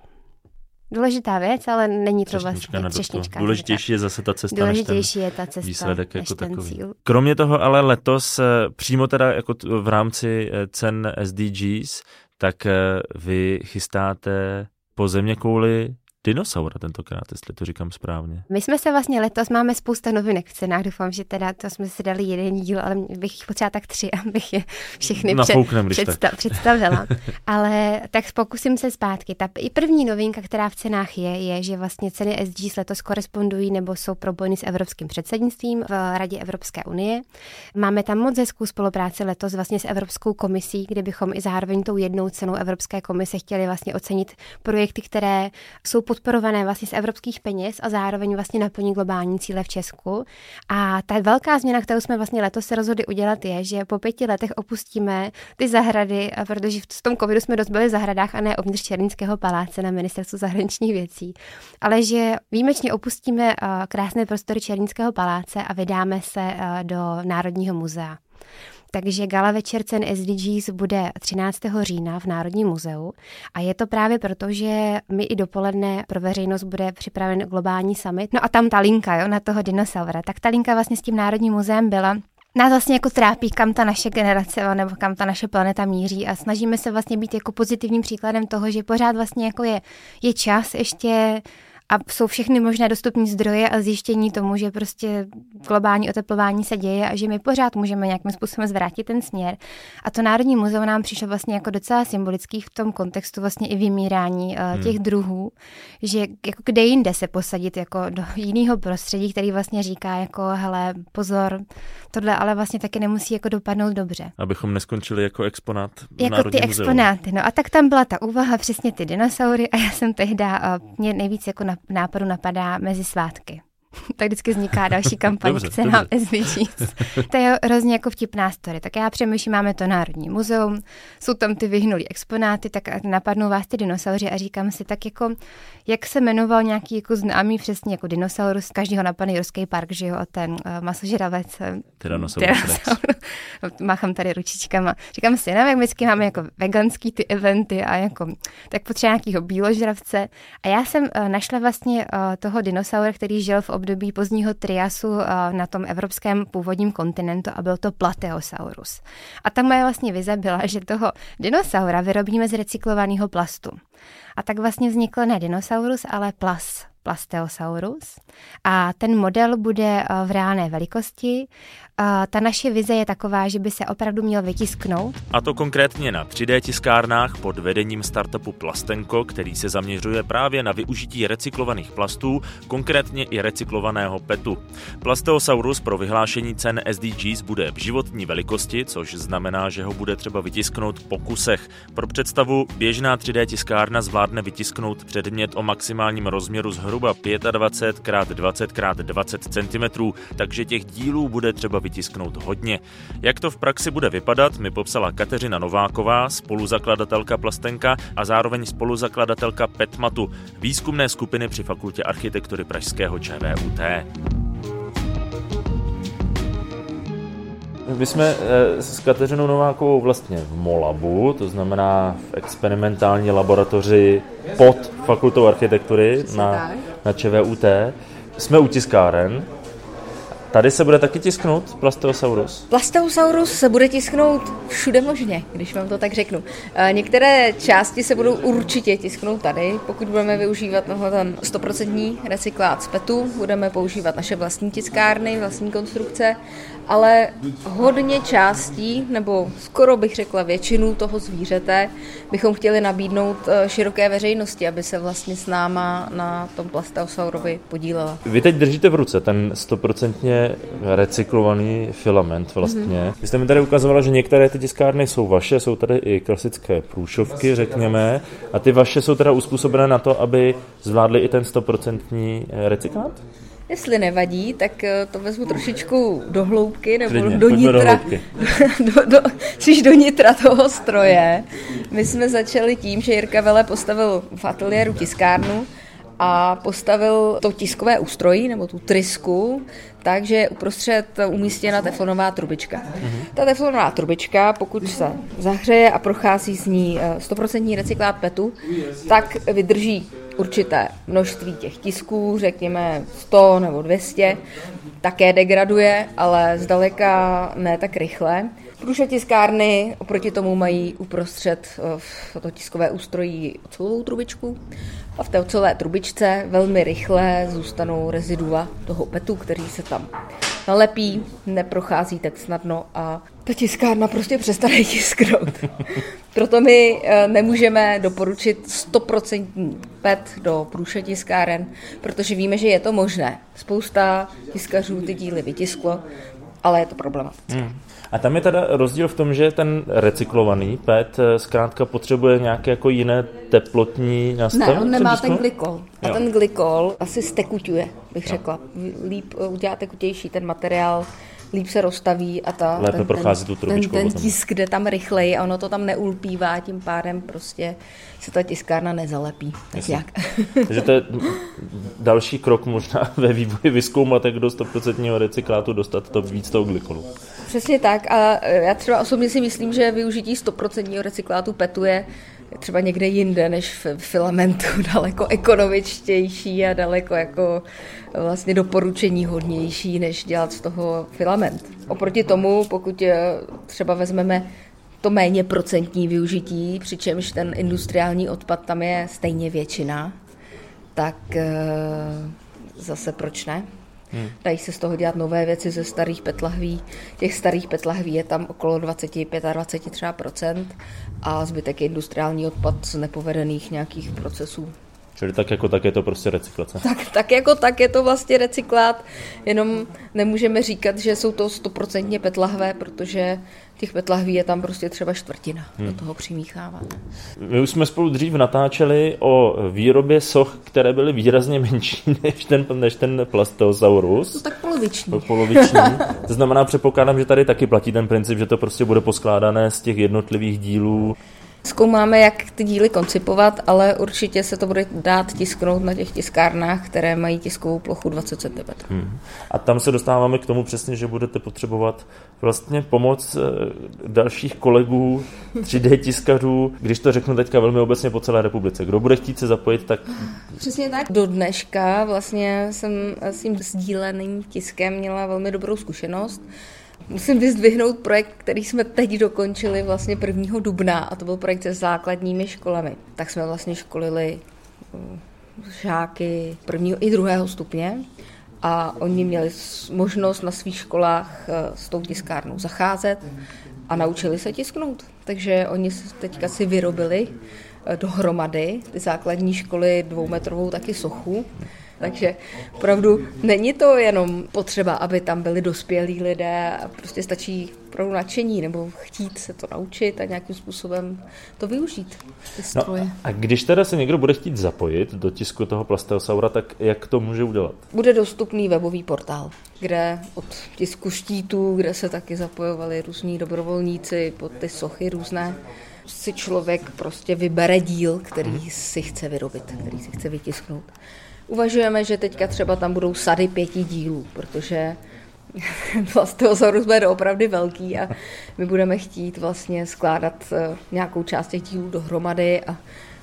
důležitá věc, ale není to vlastně třešnička. Důležitější je zase ta cesta, Důležitější než ten je ta cesta, výsledek jako takový. Cíl. Kromě toho ale letos eh, přímo teda jako v rámci eh, cen SDGs, tak eh, vy chystáte po země kouli dinosaura tentokrát, jestli to říkám správně. My jsme se vlastně letos, máme spousta novinek v cenách, doufám, že teda to jsme si dali jeden díl, ale bych jich potřeba tak tři, abych je všechny Nafouknem, před, představ, představila. ale tak pokusím se zpátky. Ta i první novinka, která v cenách je, je, že vlastně ceny SG letos korespondují nebo jsou propojeny s evropským předsednictvím v Radě Evropské unie. Máme tam moc hezkou spolupráci letos vlastně s Evropskou komisí, kde bychom i zároveň tou jednou cenou Evropské komise chtěli vlastně ocenit projekty, které jsou pod podporované vlastně z evropských peněz a zároveň vlastně naplní globální cíle v Česku. A ta velká změna, kterou jsme vlastně letos se rozhodli udělat, je, že po pěti letech opustíme ty zahrady, protože v tom covidu jsme dost byli v zahradách a ne uvnitř Černínského paláce na ministerstvu zahraničních věcí, ale že výjimečně opustíme krásné prostory Černínského paláce a vydáme se do Národního muzea. Takže gala večer cen SDGs bude 13. října v Národním muzeu a je to právě proto, že mi i dopoledne pro veřejnost bude připraven globální summit. No a tam ta linka jo, na toho dinosaura. Tak ta linka vlastně s tím Národním muzeem byla nás vlastně jako trápí, kam ta naše generace nebo kam ta naše planeta míří a snažíme se vlastně být jako pozitivním příkladem toho, že pořád vlastně jako je, je čas ještě a jsou všechny možné dostupné zdroje a zjištění tomu, že prostě globální oteplování se děje a že my pořád můžeme nějakým způsobem zvrátit ten směr. A to Národní muzeum nám přišlo vlastně jako docela symbolický v tom kontextu vlastně i vymírání uh, těch hmm. druhů, že jako kde jinde se posadit jako do jiného prostředí, který vlastně říká jako hele, pozor, tohle ale vlastně taky nemusí jako dopadnout dobře. Abychom neskončili jako exponát v Jako Národní ty muzeu. exponáty, no a tak tam byla ta úvaha přesně ty dinosaury a já jsem tehdy, uh, mě nejvíc jako na, nápadu napadá mezi svátky. Tak vždycky vzniká další kampaň dobře, k cenám SDGs. to je hrozně jako vtipná story. Tak já přemýšlím, máme to Národní muzeum, jsou tam ty vyhnulý exponáty, tak napadnou vás ty dinosauři a říkám si tak jako, jak se jmenoval nějaký jako známý přesně jako dinosaurus, každýho napadne Ruský park, že jo, a ten uh, masožravec. Eh, Tyrannosaurus Máchám tady ručičkama. Říkám si, nevím, jak vždycky máme jako veganský ty eventy a jako, tak potřeba nějakého bíložravce. A já jsem uh, našla vlastně uh, toho dinosaura, který žil v období pozdního triasu uh, na tom evropském původním kontinentu a byl to Plateosaurus. A ta moje vlastně vize byla, že toho dinosaura vyrobíme z recyklovaného plastu. A tak vlastně vznikl ne dinosaurus, ale plas, Plasteosaurus. A ten model bude eh, v reálné velikosti. Ta naše vize je taková, že by se opravdu měl vytisknout. A to konkrétně na 3D tiskárnách pod vedením startupu Plastenko, který se zaměřuje právě na využití recyklovaných plastů, konkrétně i recyklovaného PETu. Plasteosaurus pro vyhlášení cen SDGs bude v životní velikosti, což znamená, že ho bude třeba vytisknout po kusech. Pro představu, běžná 3D tiskárna zvládne vytisknout předmět o maximálním rozměru zhruba 25 x 20 x 20 cm, takže těch dílů bude třeba vytisknout hodně. Jak to v praxi bude vypadat, mi popsala Kateřina Nováková, spoluzakladatelka Plastenka a zároveň spoluzakladatelka Petmatu, výzkumné skupiny při Fakultě architektury Pražského ČVUT. My jsme eh, s Kateřinou Novákovou vlastně v Molabu, to znamená v experimentální laboratoři pod fakultou architektury na, na ČVUT. Jsme u tiskáren, Tady se bude taky tisknout Plasteosaurus? Plasteosaurus se bude tisknout všude možně, když vám to tak řeknu. Eh, některé části se budou určitě tisknout tady, pokud budeme využívat ten 100% recyklát z PETu, budeme používat naše vlastní tiskárny, vlastní konstrukce, ale hodně částí, nebo skoro bych řekla většinu toho zvířete, bychom chtěli nabídnout eh, široké veřejnosti, aby se vlastně s náma na tom Plasteosaurovi podílela. Vy teď držíte v ruce ten 100% recyklovaný filament vlastně. Mm-hmm. Vy jste mi tady ukazovala, že některé ty tiskárny jsou vaše, jsou tady i klasické průšovky, řekněme, a ty vaše jsou teda uspůsobené na to, aby zvládly i ten 100% recyklát? Jestli nevadí, tak eh, to vezmu trošičku do hloubky nebo Klidně, do nitra. Do, do, do, do, do nitra toho stroje. My jsme začali tím, že Jirka Vele postavil v ateliéru tiskárnu a postavil to tiskové ústrojí, nebo tu trysku, takže je uprostřed umístěna teflonová trubička. Mm-hmm. Ta teflonová trubička, pokud se zahřeje a prochází z ní 100% eh, recyklát PETu, tak vydrží určité množství těch tisků, řekněme 100 nebo 200, také degraduje, ale zdaleka ne tak rychle. Průše tiskárny oproti tomu mají uprostřed eh, to tiskové ústrojí ocelovou trubičku a v té ocelové trubičce velmi rychle zůstanou rezidua toho petu, který se tam nalepí, neprochází tak snadno a ta tiskárna prostě přestane tisknout. Proto my eh, nemůžeme doporučit 100% PET do průše tiskáren, protože víme, že je to možné. Spousta tiskařů ty díly vytisklo, ale je to problematické. Hmm. A tam je teda rozdíl v tom, že ten recyklovaný PET eh, zkrátka potřebuje nějaké jako jiné teplotní nastavení? Ne, on nemá ten glykol. A jo. ten glykol asi stekuťuje, bych jo. řekla. Líp udělá tekutější ten materiál, líp se rozstaví a ta, Lépe ten, prochází tu ten, ten tisk jde tam rychleji a ono to tam neulpívá, tím pádem prostě se ta tiskárna nezalepí. Tak jak? Takže to je další krok možná ve vývoji vyzkoumat, jak do 100% recyklátu dostat to víc toho glykolu. Přesně tak a já třeba osobně si myslím, že využití 100% recyklátu PETu je třeba někde jinde než v filamentu daleko ekonomičtější a daleko jako vlastně doporučení hodnější, než dělat z toho filament. Oproti tomu, pokud eh, třeba vezmeme to méně procentní využití, přičemž ten industriální odpad tam je stejně většina, tak eh, zase proč ne? Hmm. Dají se z toho dělat nové věci ze starých petlahví. Těch starých petlahví je tam okolo 25, 25 třeba procent a zbytek je industriální odpad z nepovedených nějakých procesů. Čili tak jako tak je to prostě recyklace. Tak, tak jako tak je to vlastně recyklát, jenom nemůžeme říkat, že jsou to stoprocentně petlahvé, protože těch petlahví je tam prostě třeba čtvrtina hmm. do toho přimíchávat. My už jsme spolu dřív natáčeli o výrobě soch, které byly výrazně menší než ten, než ten Plasteosaurus. To tak poloviční. poloviční. to znamená, předpokládám, že tady taky platí ten princip, že to prostě bude poskládané z těch jednotlivých dílů Zkoumáme, jak ty díly koncipovat, ale určitě se to bude dát tisknout na těch tiskárnách, které mají tiskovou plochu 20 cm. Hmm. A tam se dostáváme k tomu přesně, že budete potřebovat vlastně pomoc eh, dalších kolegů 3D tiskařů, když to řeknu teďka velmi obecně po celé republice. Kdo bude chtít se zapojit, tak... Přesně tak. Do dneška vlastně jsem s tím sdíleným tiskem měla velmi dobrou zkušenost. Musím vyzdvihnout projekt, který jsme teď dokončili vlastně 1. dubna a to byl projekt se základními školami. Tak jsme vlastně školili uh, žáky prvního i druhého stupně a oni měli možnost na svých školách uh, s tou tiskárnou zacházet a naučili se tisknout. Takže oni teďka si vyrobili uh, dohromady ty základní školy dvoumetrovou taky sochu takže opravdu není to jenom potřeba, aby tam byli dospělí lidé a prostě stačí opravdu nadšení nebo chtít se to naučit a nějakým způsobem to využít, no. No, a když teda se někdo bude chtít zapojit do tisku toho plasteosaura, tak jak to může udělat? Bude dostupný webový portál, kde od tisku štítů, kde se taky zapojovali různí dobrovolníci pod ty sochy různé, si člověk prostě vybere díl, který mhm. si chce vyrobit, který si chce vytisknout. Uvažujeme, že teďka třeba tam budou sady pěti dílů, protože Plasteosaurus bude opravdu velký a my budeme chtít vlastně skládat eh, nějakou část těch dílů dohromady a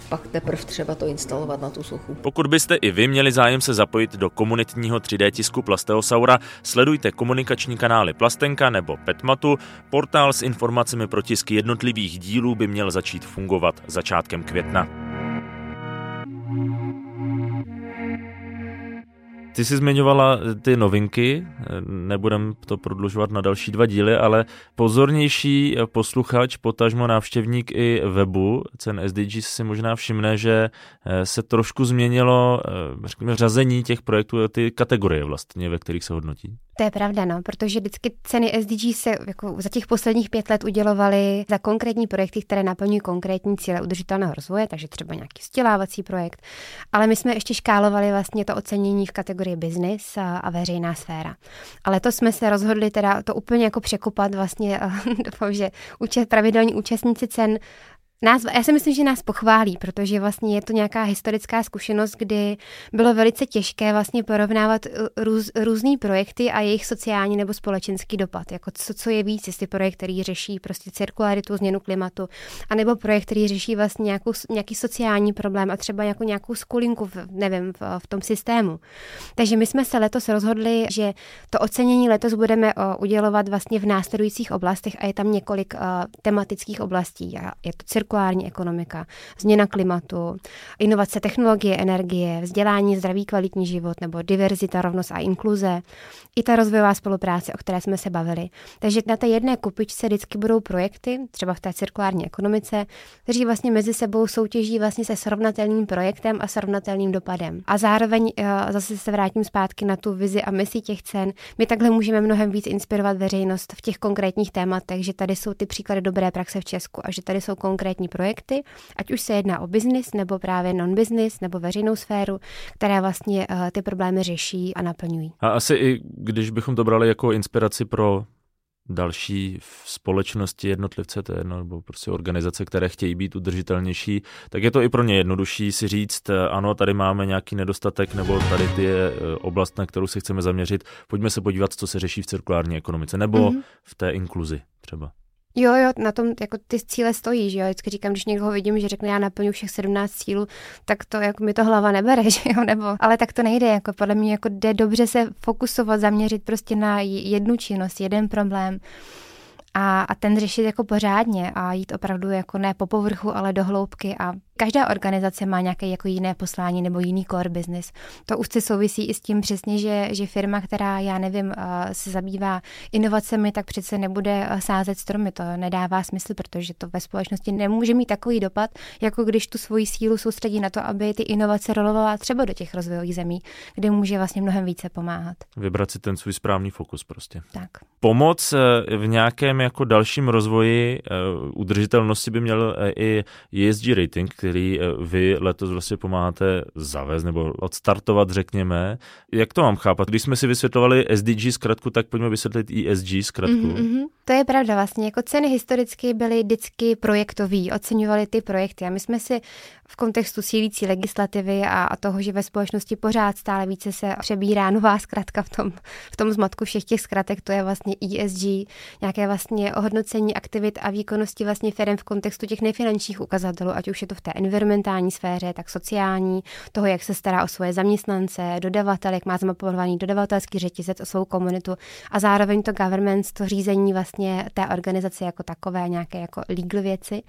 pak teprve třeba to instalovat na tu sochu. Pokud byste i vy měli zájem se zapojit do komunitního 3D tisku Plasteosaura, sledujte komunikační kanály Plastenka nebo Petmatu. Portál s informacemi pro tisky jednotlivých dílů by měl začít fungovat začátkem května. Ty jsi zmiňovala ty novinky, nebudem to prodlužovat na další dva díly, ale pozornější posluchač, potažmo návštěvník i webu cen SDG si možná všimne, že eh, se trošku změnilo eh, řekněme, řazení těch projektů, ty kategorie vlastně, ve kterých se hodnotí. To je pravda, no, protože vždycky ceny SDG se jako za těch posledních pět let udělovaly za konkrétní projekty, které naplňují konkrétní cíle udržitelného rozvoje, takže třeba nějaký vzdělávací projekt. Ale my jsme ještě škálovali vlastně to ocenění v kategorii business a, a veřejná sféra. Ale to jsme se rozhodli teda to úplně jako překopat vlastně, doufám, že pravidelní účastníci cen Nás, já si myslím, že nás pochválí, protože vlastně je to nějaká historická zkušenost, kdy bylo velice těžké vlastně porovnávat uh, růz, různý projekty a jejich sociální nebo společenský dopad. Jako co, co je víc, jestli projekt, který řeší prostě cirkularitu, změnu klimatu, anebo projekt, který řeší vlastně nějakou, nějaký sociální problém a třeba nějakou, nějakou skulinku, v, nevím, v, v tom systému. Takže my jsme se letos rozhodli, že to ocenění letos budeme uh, udělovat vlastně v následujících oblastech a je tam několik uh, tematických oblastí. Je to cirkulární ekonomika, změna klimatu, inovace technologie, energie, vzdělání, zdravý, kvalitní život nebo diverzita, rovnost a inkluze, i ta rozvojová spolupráce, o které jsme se bavili. Takže na té jedné kupičce vždycky budou projekty, třeba v té cirkulární ekonomice, kteří vlastně mezi sebou soutěží vlastně se srovnatelným projektem a srovnatelným dopadem. A zároveň eh, zase se vrátím zpátky na tu vizi a misi těch cen. My takhle můžeme mnohem víc inspirovat veřejnost v těch konkrétních tématech, že tady jsou ty příklady dobré praxe v Česku a že tady jsou konkrétní projekty, ať už se jedná o biznis nebo právě non-business nebo veřejnou sféru, které vlastně uh, ty problémy řeší a naplňují. A asi i když bychom to brali jako inspiraci pro další v společnosti jednotlivce, to je jedno, nebo prostě organizace, které chtějí být udržitelnější, tak je to i pro ně jednodušší si říct, eh, ano, tady máme nějaký nedostatek, nebo tady ty je eh, oblast, na kterou se chceme zaměřit, pojďme se podívat, co se řeší v cirkulární ekonomice, nebo mm-hmm. v té inkluzi třeba. Jo, jo, na tom jako ty cíle stojí, že jo. Vždycky říkám, když někoho vidím, že řekne, já naplňu všech 17 cílů, tak to jako mi to hlava nebere, že jo, nebo, ale tak to nejde, jako podle mě jako jde dobře se fokusovat, zaměřit prostě na jednu činnost, jeden problém a, a ten řešit jako pořádně a jít opravdu jako ne po povrchu, ale do hloubky a Každá organizace má nějaké jako jiné poslání nebo jiný core business. To už se souvisí i s tím přesně, že, že firma, která, já nevím, eh, se zabývá inovacemi, tak přece nebude eh, sázet stromy. To nedává smysl, protože to ve společnosti nemůže mít takový dopad, jako když tu svoji sílu soustředí na to, aby ty inovace rolovala třeba do těch rozvojových zemí, kde může vlastně mnohem více pomáhat. Vybrat si ten svůj správný fokus prostě. Tak. Pomoc eh, v nějakém jako dalším rozvoji udržitelnosti by měl i ESG rating, který eh, vy letos vlastně pomáháte zavést nebo odstartovat, řekněme. Jak to mám chápat? Když jsme si vysvětlovali SDG zkratku, tak pojďme vysvětlit ESG zkratku. Mm-hmm. To je pravda vlastně. Jako ceny historicky byly vždycky projektový, oceňovali ty projekty a my jsme si v kontextu sílící legislativy a, a toho, že ve společnosti pořád stále více se přebírá nová zkratka v tom, v tom zmatku všech těch zkratek, to je vlastně ESG, nějaké vlastně ohodnocení aktivit a výkonnosti vlastně firm v kontextu těch nefinančních ukazatelů, ať už je to v té environmentální sféře, tak sociální, toho, jak se stará o svoje zaměstnance, dodavatel, jak má zmapovaný dodavatelský řetězec o svou komunitu a zároveň to government, to řízení vlastně té organizace jako takové, nějaké jako legal věci.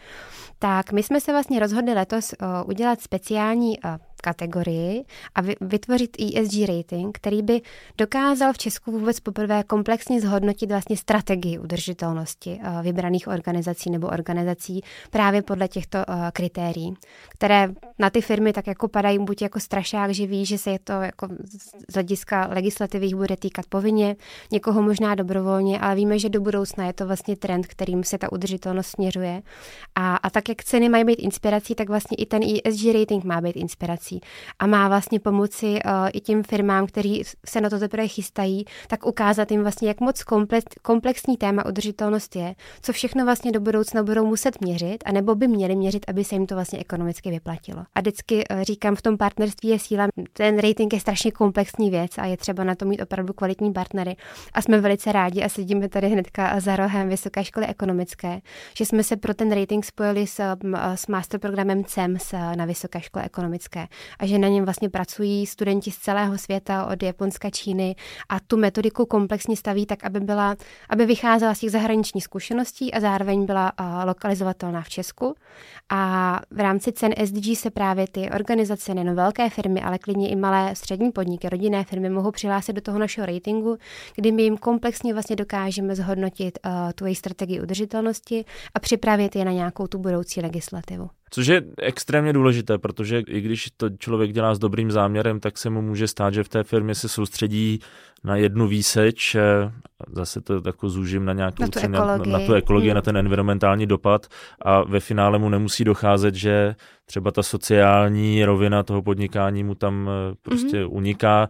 Tak my jsme se vlastně rozhodli letos udělat speciální kategorii a vytvořit ESG rating, který by dokázal v Česku vůbec poprvé komplexně zhodnotit vlastně strategii udržitelnosti eh, vybraných organizací nebo organizací právě podle těchto eh, kritérií, které na ty firmy tak jako padají buď jako strašák, že ví, že se je to jako z hlediska legislativy bude týkat povinně, někoho možná dobrovolně, ale víme, že do budoucna je to vlastně trend, kterým se ta udržitelnost směřuje. A, a tak, jak ceny mají být inspirací, tak vlastně i ten ESG rating má být inspirací věcí a má vlastně pomoci uh, i těm firmám, kteří se na to teprve chystají, tak ukázat jim vlastně, jak moc komplex, komplexní téma udržitelnost je, co všechno vlastně do budoucna budou muset měřit, a nebo by měli měřit, aby se jim to vlastně ekonomicky vyplatilo. A vždycky uh, říkám, v tom partnerství je síla, ten rating je strašně komplexní věc a je třeba na to mít opravdu kvalitní partnery. A jsme velice rádi a sedíme tady hnedka za rohem Vysoké školy ekonomické, že jsme se pro ten rating spojili s, s master programem CEMS na Vysoké škole ekonomické a že na něm vlastně pracují studenti z celého světa, od Japonska, Číny a tu metodiku komplexně staví tak, aby, byla, aby vycházela z těch zahraničních zkušeností a zároveň byla lokalizovatelná v Česku. A v rámci cen SDG se právě ty organizace, nejen velké firmy, ale klidně i malé střední podniky, rodinné firmy mohou přihlásit do toho našeho ratingu, kdy my jim komplexně vlastně dokážeme zhodnotit uh, tu jejich strategii udržitelnosti a připravit je na nějakou tu budoucí legislativu. Což je extrémně důležité, protože i když to člověk dělá s dobrým záměrem, tak se mu může stát, že v té firmě se soustředí na jednu výseč, zase to jako zúžím na nějakou na tu cenu, ekologii, na tu ekologii hmm. na ten environmentální dopad a ve finále mu nemusí docházet, že třeba ta sociální rovina toho podnikání mu tam eh, prostě mm-hmm. uniká.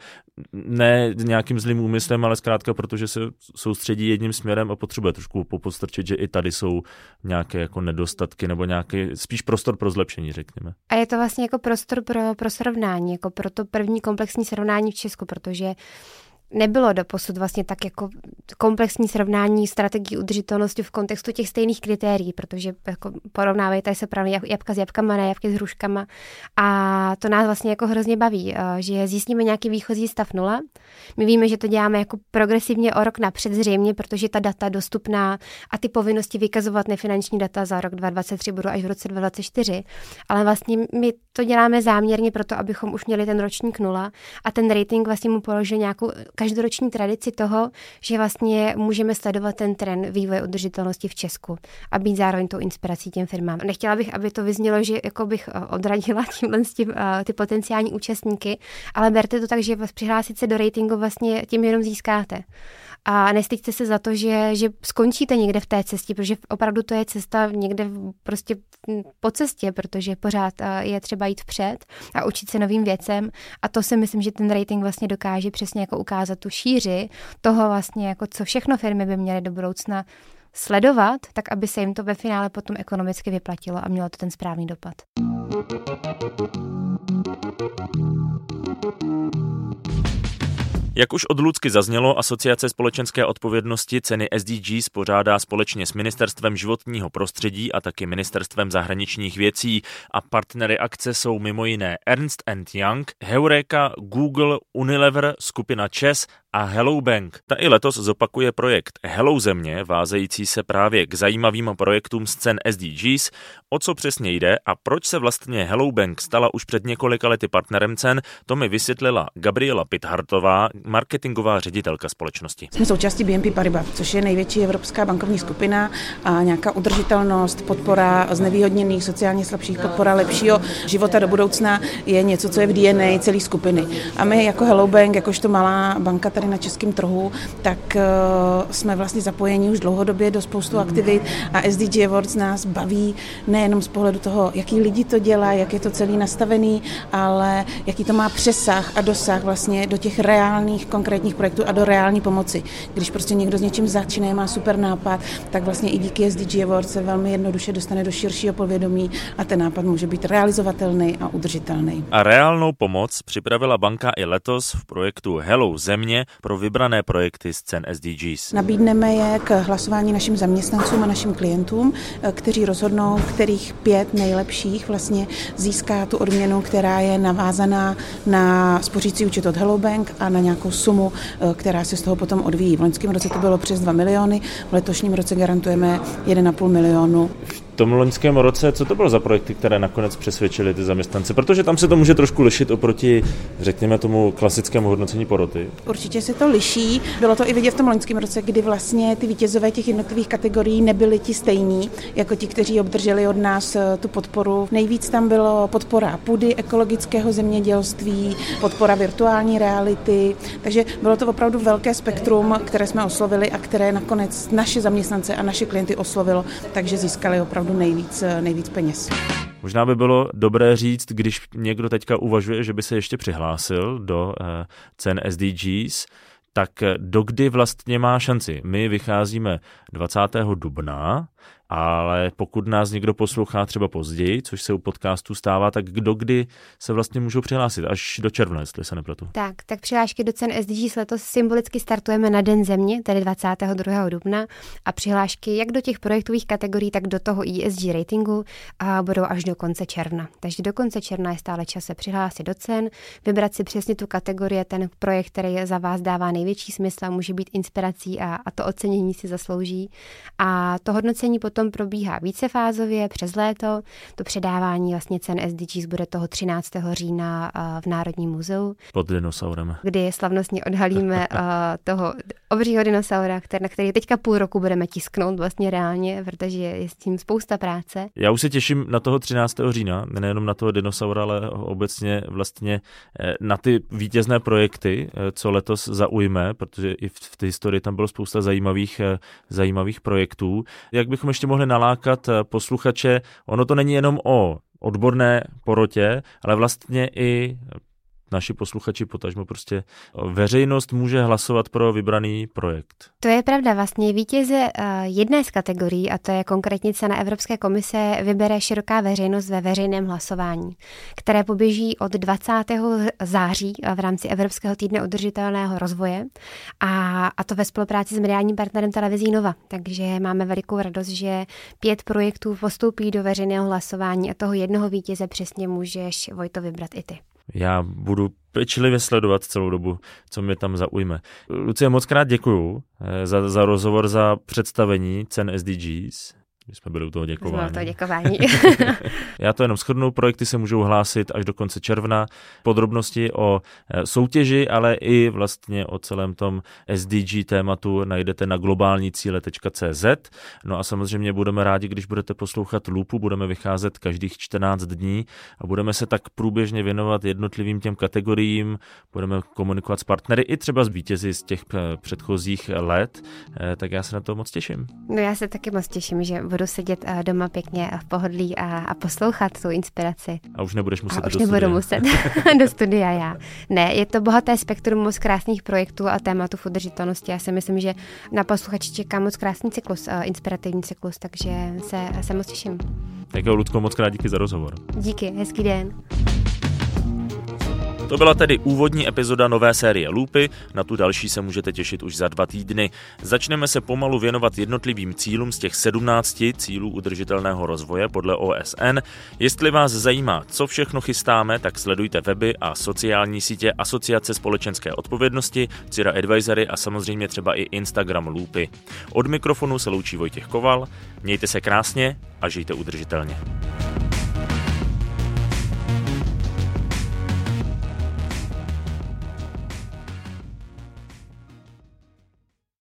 Ne nějakým zlým úmyslem, ale zkrátka, protože se soustředí jedním směrem a potřebuje trošku popostrčit, že i tady jsou nějaké jako nedostatky nebo nějaký spíš prostor pro zlepšení, řekněme. A je to vlastně jako prostor pro, pro srovnání, jako pro to první komplexní srovnání v Česku, protože nebylo doposud vlastně tak jako komplexní srovnání strategií udržitelnosti v kontextu těch stejných kritérií, protože jako porovnávají tady se právě jabka s jabkama, ne jabky s hruškama a to nás vlastně jako hrozně baví, eh, že zjistíme nějaký výchozí stav nula. My víme, že to děláme jako progresivně o rok napřed zřejmě, protože ta data dostupná a ty povinnosti vykazovat nefinanční data za rok 2023 budou až v roce 2024, ale vlastně my to děláme záměrně proto, abychom už měli ten ročník nula a ten rating vlastně mu položil nějakou každoroční tradici toho, že vlastně můžeme sledovat ten trend vývoje udržitelnosti v Česku a být zároveň tou inspirací těm firmám. Nechtěla bych, aby to vyznělo, že jako bych eh, odradila tímhle s tím, uh, ty potenciální účastníky, ale berte to tak, že přihlásit se do ratingu vlastně tím jenom získáte a nestyďte se za to, že, že skončíte někde v té cestě, protože opravdu to je cesta někde prostě po cestě, protože pořád je třeba jít vpřed a učit se novým věcem a to si myslím, že ten rating vlastně dokáže přesně jako ukázat tu šíři toho vlastně, jako co všechno firmy by měly do budoucna sledovat, tak aby se jim to ve finále potom ekonomicky vyplatilo a mělo to ten správný dopad. Jak už od Lucky zaznělo, Asociace společenské odpovědnosti ceny SDGs pořádá společně s Ministerstvem životního prostředí a taky Ministerstvem zahraničních věcí. A partnery akce jsou mimo jiné Ernst Young, Heureka, Google, Unilever, skupina ČES a Hello Bank. Ta i letos zopakuje projekt Hello Země, vázející se právě k zajímavým projektům z cen SDGs. O co přesně jde a proč se vlastně Hello Bank stala už před několika lety partnerem cen, to mi vysvětlila Gabriela Pithartová, marketingová ředitelka společnosti. Jsme součástí BNP Paribas, což je největší evropská bankovní skupina a nějaká udržitelnost, podpora znevýhodněných, sociálně slabších, podpora lepšího života do budoucna je něco, co je v DNA celé skupiny. A my jako Hello Bank, jakožto malá banka tady na českém trhu, tak uh, jsme vlastně zapojeni už dlouhodobě do spoustu aktivit a SDG Awards nás baví nejenom z pohledu toho, jaký lidi to dělá, jak je to celý nastavený, ale jaký to má přesah a dosah vlastně do těch reálných konkrétních projektů a do reální pomoci. Když prostě někdo s něčím začíná, má super nápad, tak vlastně i díky SDG Awards se velmi jednoduše dostane do širšího povědomí a ten nápad může být realizovatelný a udržitelný. A reálnou pomoc připravila banka i letos v projektu Hello Země pro vybrané projekty z cen SDGs. Nabídneme je k hlasování našim zaměstnancům a našim klientům, eh, kteří rozhodnou, kterých pět nejlepších vlastně získá tu odměnu, která je navázaná na spořící účet od Hello Bank a na nějakou sumu, eh, která se z toho potom odvíjí. V loňském roce to bylo přes 2 miliony, v letošním roce garantujeme 1,5 milionu tom loňském roce, co to bylo za projekty, které nakonec přesvědčily ty zaměstnance? Protože tam se to může trošku lišit oproti, řekněme, tomu klasickému hodnocení poroty. Určitě se to liší. Bylo to i vidět v tom loňském roce, kdy vlastně ty vítězové těch jednotlivých kategorií nebyli ti stejní, jako ti, kteří obdrželi od nás eh, tu podporu. Nejvíc tam bylo podpora půdy, ekologického zemědělství, podpora virtuální reality. Takže bylo to opravdu velké spektrum, které jsme oslovili a které nakonec naše zaměstnance a naše klienty oslovilo, takže získali opravdu opravdu nejvíc, nejvíc peněz. Možná by bylo dobré říct, když někdo teďka uvažuje, že by se ještě přihlásil do eh, cen SDGs, tak dokdy vlastně má šanci? My vycházíme 20. dubna, ale pokud nás někdo poslouchá třeba později, což se u podcastu stává, tak kdo kdy se vlastně můžou přihlásit? Až do června, jestli se nepletu. Tak, tak přihlášky do cen SDGs letos symbolicky startujeme na Den země, tedy 22. dubna a přihlášky jak do těch projektových kategorií, tak do toho ESG ratingu a budou až do konce června. Takže do konce června je stále čas se přihlásit do cen, vybrat si přesně tu kategorii, ten projekt, který za vás dává největší smysl a může být inspirací a, a to ocenění si zaslouží. A to hodnocení potom potom probíhá vícefázově přes léto. To předávání vlastně cen SDGs bude toho 13. října v Národním muzeu. Pod dinosaurem. Kdy slavnostně odhalíme toho obřího dinosaura, který, na který teďka půl roku budeme tisknout vlastně reálně, protože je s tím spousta práce. Já už se těším na toho 13. října, nejenom na toho dinosaura, ale obecně vlastně eh, na ty vítězné projekty, eh, co letos zaujme, protože i v té historii tam bylo spousta zajímavých, eh, zajímavých projektů. Jak bychom ještě mohli nalákat posluchače, ono to není jenom o odborné porotě, ale vlastně i naši posluchači, potažmo prostě veřejnost může hlasovat pro vybraný projekt. To je pravda, vlastně vítěze jedné z kategorií, a to je konkrétně cena Evropské komise, vybere široká veřejnost ve veřejném hlasování, které poběží od 20. září v rámci Evropského týdne udržitelného rozvoje a, a to ve spolupráci s mediálním partnerem televizí Nova. Takže máme velikou radost, že pět projektů postoupí do veřejného hlasování a toho jednoho vítěze přesně můžeš, Vojto, vybrat i ty. Já budu pečlivě sledovat celou dobu, co mě tam zaujme. Lucie, moc krát děkuju eh, za, za rozhovor, za představení cen SDGs. My jsme byli u toho děkování. u toho děkování. Já to jenom shrnu, projekty se můžou hlásit až do konce června. Podrobnosti o eh, soutěži, ale i vlastně o celém tom SDG tématu najdete na globální cíle.cz. No a samozřejmě budeme rádi, když budete poslouchat Lupu, budeme vycházet každých 14 dní a budeme se tak průběžně věnovat jednotlivým těm kategoriím, budeme komunikovat s partnery i třeba s vítězi z těch eh, předchozích let, eh, tak já se na to moc těším. No já se taky moc těším, že budu sedět eh, doma pěkně v pohodlí a, a poslouchat tu inspiraci. A už nebudeš muset a už do nebudu studia. muset do studia já. Ne, je to bohaté spektrum moc krásných projektů a tématů v udržitelnosti. Já si myslím, že na posluchači čeká moc krásný cyklus, eh, inspirativní cyklus, takže se, se moc těším. Tak jo, Ludko, moc krát díky za rozhovor. Díky, hezký den. To byla tedy úvodní epizoda nové série Loopy, na tu další se můžete těšit už za dva týdny. Začneme se pomalu věnovat jednotlivým cílům z těch 17 cílů udržitelného rozvoje podle OSN. Jestli vás zajímá, co všechno chystáme, tak sledujte weby a sociální sítě Asociace společenské odpovědnosti, Cira Advisory a samozřejmě třeba i Instagram Loopy. Od mikrofonu se loučí Vojtěch Koval, mějte se krásně a žijte udržitelně.